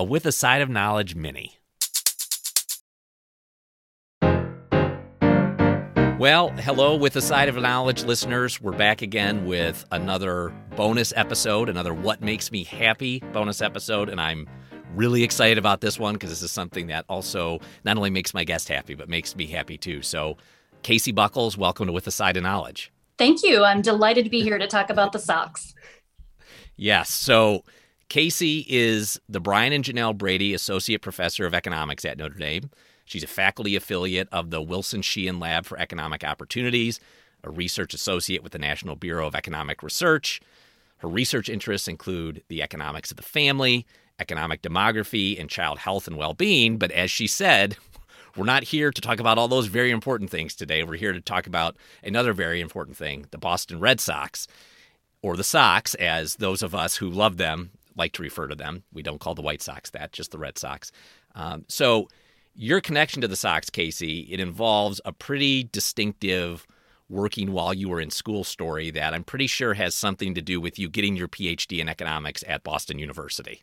a With a Side of Knowledge mini. Well, hello, with a side of knowledge listeners. We're back again with another bonus episode, another What Makes Me Happy bonus episode. And I'm really excited about this one because this is something that also not only makes my guest happy, but makes me happy too. So, Kasey Buckles, welcome to With a Side of Knowledge. Thank you. I'm delighted to be here to talk about the socks. Yes. So, Kasey is the Brian and Janelle Brady Associate Professor of Economics at Notre Dame. She's a faculty affiliate of the Wilson Sheehan Lab for Economic Opportunities, a research associate with the National Bureau of Economic Research. Her research interests include the economics of the family, economic demography, and child health and well being. But as she said, we're not here to talk about all those very important things today. We're here to talk about another very important thing the Boston Red Sox, or the Sox, as those of us who love them like to refer to them. We don't call the White Sox that, just the Red Sox. Um, so, your connection to the Sox, Kasey, it involves a pretty distinctive working while you were in school story that I'm pretty sure has something to do with you getting your PhD in economics at Boston University.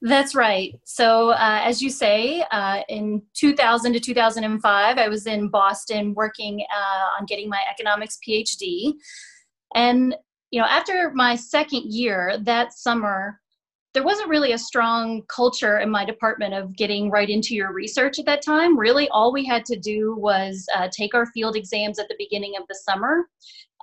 That's right. So, uh, as you say, uh, in 2000 to 2005, I was in Boston working uh, on getting my economics PhD. And, you know, after my second year, that summer, there wasn't really a strong culture in my department of getting right into your research at that time. Really, all we had to do was uh, take our field exams at the beginning of the summer.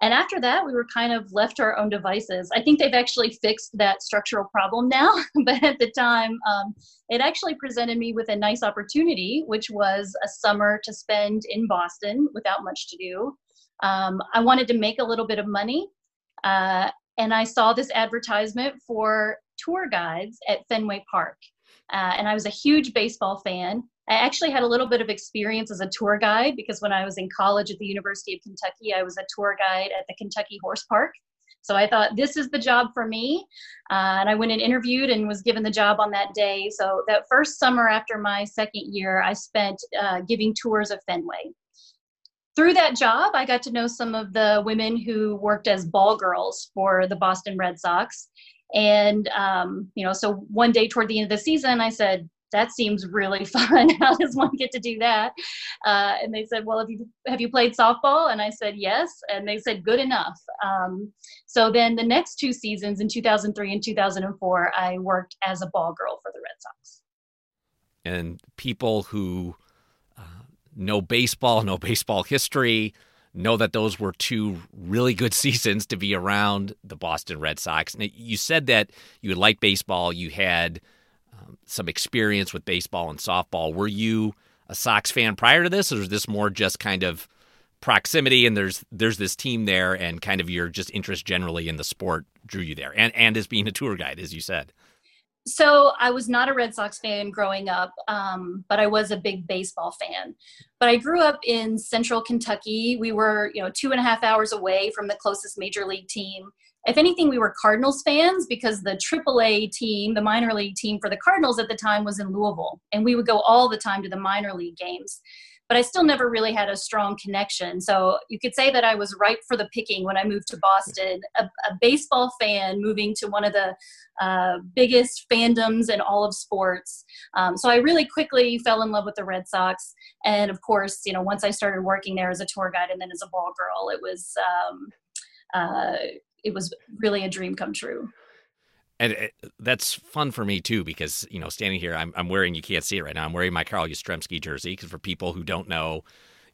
And after that, we were kind of left to our own devices. I think they've actually fixed that structural problem now, but at the time, um, it actually presented me with a nice opportunity, which was a summer to spend in Boston without much to do. Um, I wanted to make a little bit of money. Uh, and I saw this advertisement for tour guides at Fenway Park. Uh, and I was a huge baseball fan. I actually had a little bit of experience as a tour guide because when I was in college at the University of Kentucky, I was a tour guide at the Kentucky Horse Park. So I thought this is the job for me. Uh, and I went and interviewed and was given the job on that day. So that first summer after my second year, I spent uh, giving tours of Fenway. Through that job, I got to know some of the women who worked as ball girls for the Boston Red Sox. And, um, you know, so one day toward the end of the season, I said, that seems really fun. How does one get to do that? Uh, and they said, well, have you, have you played softball? And I said, yes. And they said, good enough. Um, so then the next two seasons in 2003 and 2004, I worked as a ball girl for the Red Sox. And people who uh, know baseball, know baseball history, know that those were two really good seasons to be around the Boston Red Sox. Now, you said that you had liked baseball, you had um, some experience with baseball and softball. Were you a Sox fan prior to this, or was this more just kind of proximity and there's there's this team there and kind of your just interest generally in the sport drew you there and and as being a tour guide as you said so I was not a Red Sox fan growing up, um, but I was a big baseball fan. But I grew up in central Kentucky. We were, you know, two and a half hours away from the closest major league team. If anything, we were Cardinals fans because the AAA team, the minor league team for the Cardinals at the time was in Louisville. And we would go all the time to the minor league games but I still never really had a strong connection. So you could say that I was ripe for the picking when I moved to Boston, a, a baseball fan moving to one of the uh, biggest fandoms in all of sports. Um, so I really quickly fell in love with the Red Sox. And of course, you know, once I started working there as a tour guide and then as a ball girl, it was, um, uh, it was really a dream come true. And it, that's fun for me too because you know standing here I'm, I'm wearing you can't see it right now i'm wearing my carl yastrzemski jersey because for people who don't know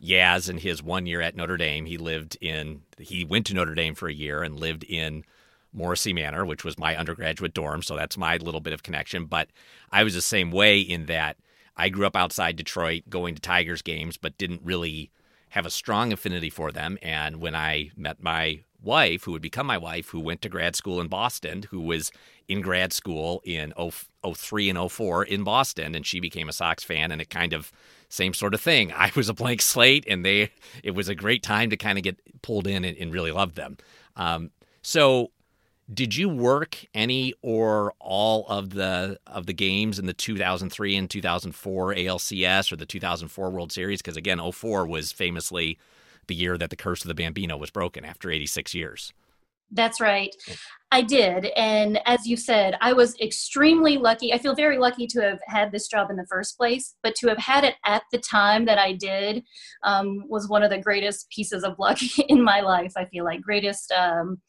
yaz in his one year at notre dame he lived in he went to notre dame for a year and lived in morrissey manor which was my undergraduate dorm so that's my little bit of connection. But i was the same way in that i grew up outside detroit going to tigers games but didn't really have a strong affinity for them. And when i met my wife, who would become my wife, who went to grad school in Boston, who was in grad school in 03 and 04 in Boston, and she became a Sox fan, and it kind of same sort of thing. I was a blank slate, and they it was a great time to kind of get pulled in and, and really love them. Um, so, did you work any or all of the of the games in the 2003 and 2004 ALCS or the 2004 World Series? Because again, 04 was famously the year that the curse of the Bambino was broken after 86 years. That's right. I did. And as you said, I was extremely lucky. I feel very lucky to have had this job in the first place, but to have had it at the time that I did um, was one of the greatest pieces of luck in my life, I feel like, greatest um,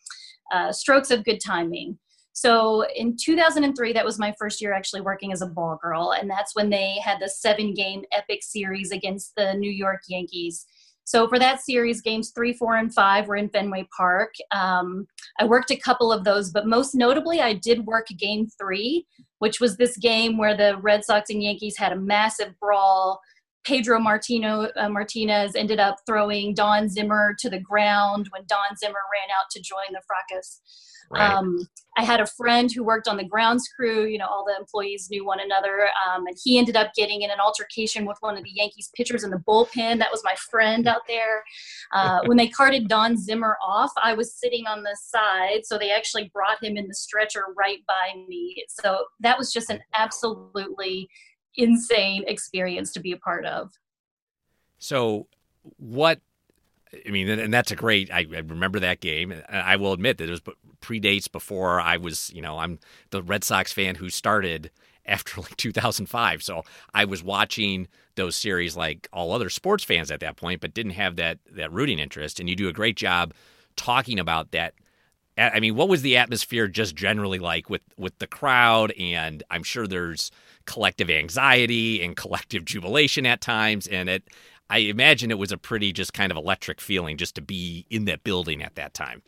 uh, strokes of good timing. So in 2003, that was my first year actually working as a ball girl. And that's when they had the seven game epic series against the New York Yankees. So for that series, games three, four, and five were in Fenway Park. Um, I worked a couple of those, but most notably, I did work game three, which was this game where the Red Sox and Yankees had a massive brawl. Pedro Martino, uh, Martinez ended up throwing Don Zimmer to the ground when Don Zimmer ran out to join the fracas. Right. Um, I had a friend who worked on the grounds crew. You know, all the employees knew one another, um, and he ended up getting in an altercation with one of the Yankees pitchers in the bullpen. That was my friend out there. Uh, when they carted Don Zimmer off, I was sitting on the side, so they actually brought him in the stretcher right by me. So that was just an absolutely insane experience to be a part of. So, what I mean, and that's a great. I, remember that game. I will admit that it was predates before I was. You know, I'm the Red Sox fan who started after like 2005. So I was watching those series like all other sports fans at that point, but didn't have that that rooting interest. And you do a great job talking about that. I mean, what was the atmosphere just generally like with with the crowd? And I'm sure there's collective anxiety and collective jubilation at times, and it I imagine it was a pretty just kind of electric feeling just to be in that building at that time.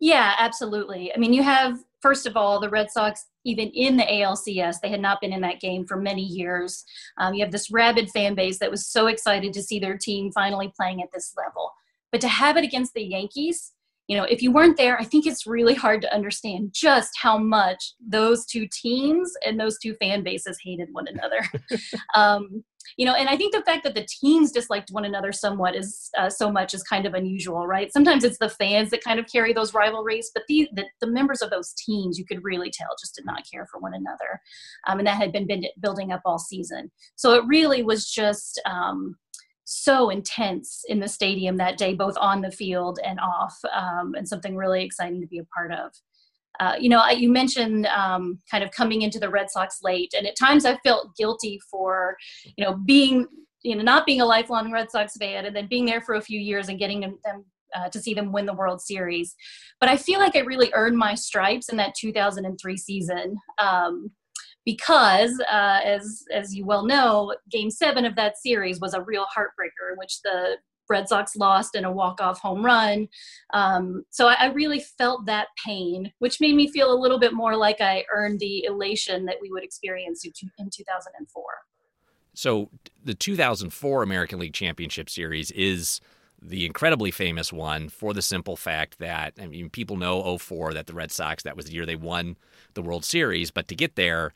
Yeah, absolutely. I mean, you have, first of all, the Red Sox, even in the ALCS, they had not been in that game for many years. Um, you have this rabid fan base that was so excited to see their team finally playing at this level. But to have it against the Yankees, you know, if you weren't there, I think it's really hard to understand just how much those two teams and those two fan bases hated one another. um, you know and i think the fact that the teams disliked one another somewhat is uh, so much is kind of unusual right? Sometimes it's the fans that kind of carry those rivalries but the, the, the members of those teams you could really tell just did not care for one another. Um, and that had been, been building up all season. So it really was just um, so intense in the stadium that day both on the field and off um, and something really exciting to be a part of uh, you know, you mentioned um, kind of coming into the Red Sox late, and at times I felt guilty for, you know, being, you know, not being a lifelong Red Sox fan and then being there for a few years and getting them, them uh, to see them win the World Series. But I feel like I really earned my stripes in that 2003 season. Um, because, uh, as as you well know, Game Seven of that series was a real heartbreaker, in which the Red Sox lost in a walk-off home run. Um, so I, I, really felt that pain, which made me feel a little bit more like I earned the elation that we would experience in 2004. So the 2004 American League Championship Series is the incredibly famous one for the simple fact that I mean people know 04 that the Red Sox that was the year they won the World Series, but to get there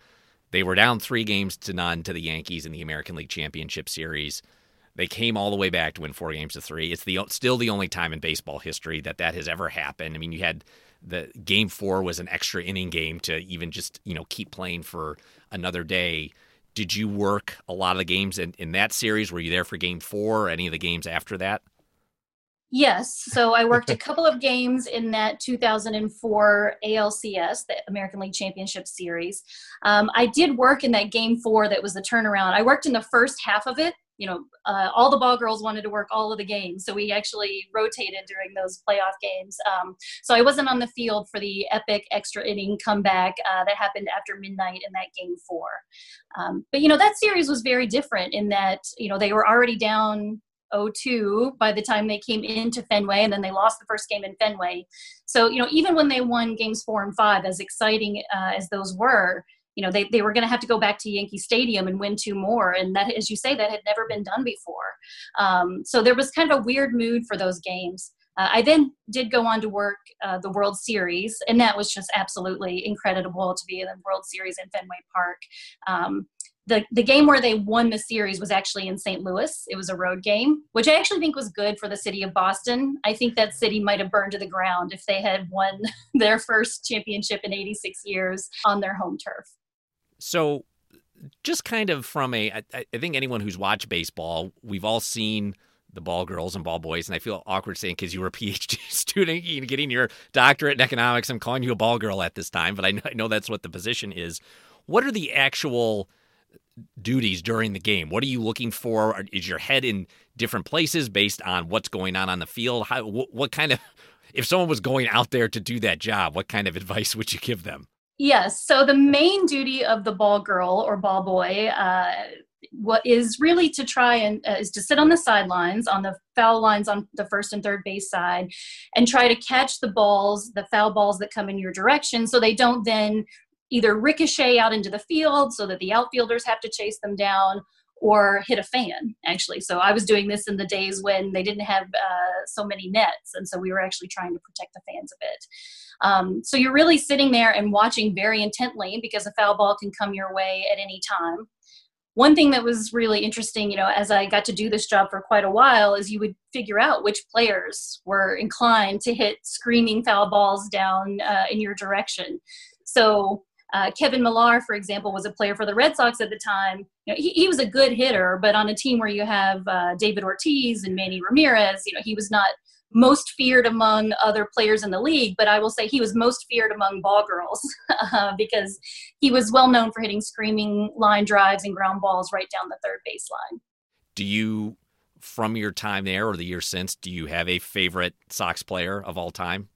they were down 3 games to none to the Yankees in the American League Championship Series. They came all the way back to win four games to three. It's the still the only time in baseball history that that has ever happened. I mean, you had the game four was an extra inning game to even just you know keep playing for another day. Did you work a lot of the games in, in that series? Were you there for game four or any of the games after that? Yes. So I worked a couple of games in that 2004 ALCS, the American League Championship Series. Um, I did work in that game four that was the turnaround. I worked in the first half of it you know, uh, all the ball girls wanted to work all of the games. So we actually rotated during those playoff games. Um, so I wasn't on the field for the epic extra inning comeback uh, that happened after midnight in that game four. Um, but, you know, that series was very different in that, you know, they were already down 0-2 by the time they came into Fenway, and then they lost the first game in Fenway. So, you know, even when they won games four and five, as exciting uh, as those were, you know they, they were going to have to go back to yankee stadium and win two more and that as you say that had never been done before um, so there was kind of a weird mood for those games uh, i then did go on to work uh, the world series and that was just absolutely incredible to be in the world series in fenway park um, the, the game where they won the series was actually in St. Louis. It was a road game, which I actually think was good for the city of Boston. I think that city might have burned to the ground if they had won their first championship in 86 years on their home turf. So, just kind of from a, I, I think anyone who's watched baseball, we've all seen the ball girls and ball boys, and I feel awkward saying because you were a PhD student, getting your doctorate in economics. I'm calling you a ball girl at this time, but I know, I know that's what the position is. What are the actual duties during the game? What are you looking for? Is your head in different places based on what's going on on the field? How, what, what kind of, if someone was going out there to do that job, what kind of advice would you give them? Yes. So the main duty of the ball girl or ball boy, uh, what is really to try and uh, is to sit on the sidelines on the foul lines on the first and third base side and try to catch the balls the foul balls that come in your direction so they don't then either ricochet out into the field so that the outfielders have to chase them down or hit a fan actually. So i was doing this in the days when they didn't have uh, so many nets and so we were actually trying to protect the fans a bit. Um, so you're really sitting there and watching very intently because a foul ball can come your way at any time. One thing that was really interesting you know as i got to do this job for quite a while is you would figure out which players were inclined to hit screaming foul balls down uh, in your direction. So uh, Kevin Millar, for example, was a player for the Red Sox at the time. You know, he, he was a good hitter, but on a team where you have uh, David Ortiz and Manny Ramirez, you know, he was not most feared among other players in the league, but I will say he was most feared among ball girls uh, because he was well known for hitting screaming line drives and ground balls right down the third baseline. Do you, from your time there or the year since, do you have a favorite Sox player of all time?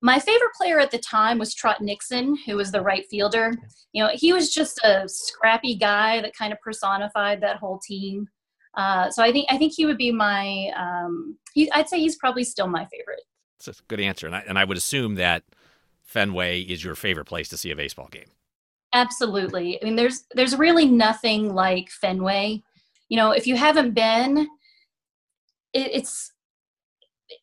My favorite player at the time was Trot Nixon, who was the right fielder. You know, he was just a scrappy guy that kind of personified that whole team. Uh, so I think I think he would be my. Um, he, I'd say he's probably still my favorite. That's a good answer, and I, and I would assume that Fenway is your favorite place to see a baseball game. Absolutely. I mean, there's there's really nothing like Fenway. You know, if you haven't been, it, it's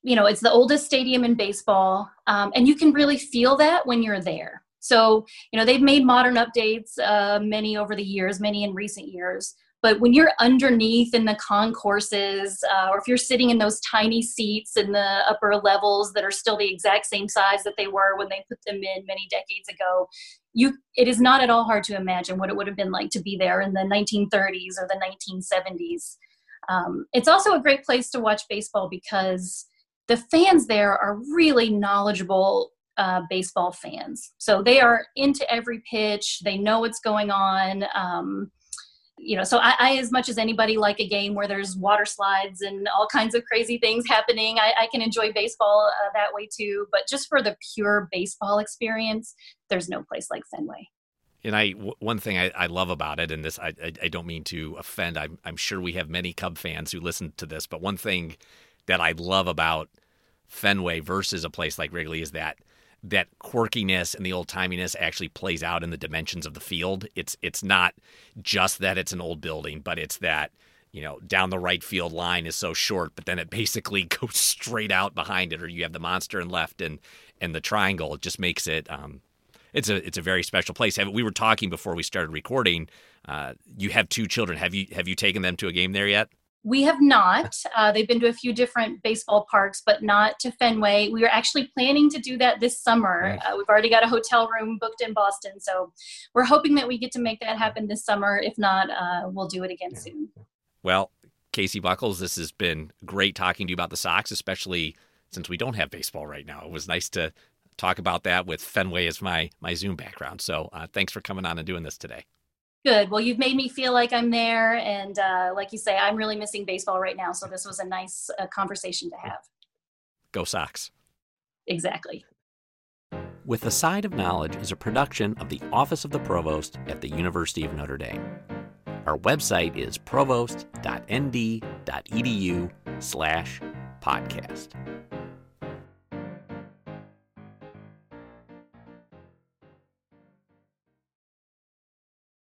you know, it's the oldest stadium in baseball, um, and you can really feel that when you're there. So, you know, they've made modern updates, uh, many over the years, many in recent years. But when you're underneath in the concourses, uh, or if you're sitting in those tiny seats in the upper levels that are still the exact same size that they were when they put them in many decades ago, you it is not at all hard to imagine what it would have been like to be there in the 1930s or the 1970s. Um, it's also a great place to watch baseball because the fans there are really knowledgeable uh, baseball fans. So they are into every pitch. They know what's going on. Um, you know, so I, I, as much as anybody, like a game where there's water slides and all kinds of crazy things happening. I, I can enjoy baseball uh, that way too. But just for the pure baseball experience, there's no place like Fenway. And I, one thing I, I, love about it, and this I, I, I don't mean to offend. I'm, I'm sure we have many Cub fans who listen to this, but one thing that I love about Fenway versus a place like Wrigley is that that quirkiness and the old timiness actually plays out in the dimensions of the field. It's it's not just that it's an old building, but it's that you know down the right field line is so short, but then it basically goes straight out behind it, or you have the monster in left and and the triangle. It just makes it. Um, it's a it's a very special place. We were talking before we started recording. Uh, you have two children. Have you have you taken them to a game there yet? We have not. Uh, they've been to a few different baseball parks, but not to Fenway. We are actually planning to do that this summer. Uh, we've already got a hotel room booked in Boston, so we're hoping that we get to make that happen this summer. If not, uh, we'll do it again yeah. soon. Well, Kasey Buckles, this has been great talking to you about the Sox, especially since we don't have baseball right now. It was nice to talk about that with Fenway as my my Zoom background. So uh, thanks for coming on and doing this today. Good. Well, you've made me feel like I'm there. And uh, like you say, I'm really missing baseball right now. So this was a nice uh, conversation to have. Go Sox. Exactly. With a Side of Knowledge is a production of the Office of the Provost at the University of Notre Dame. Our website is provost.nd.edu slash podcast.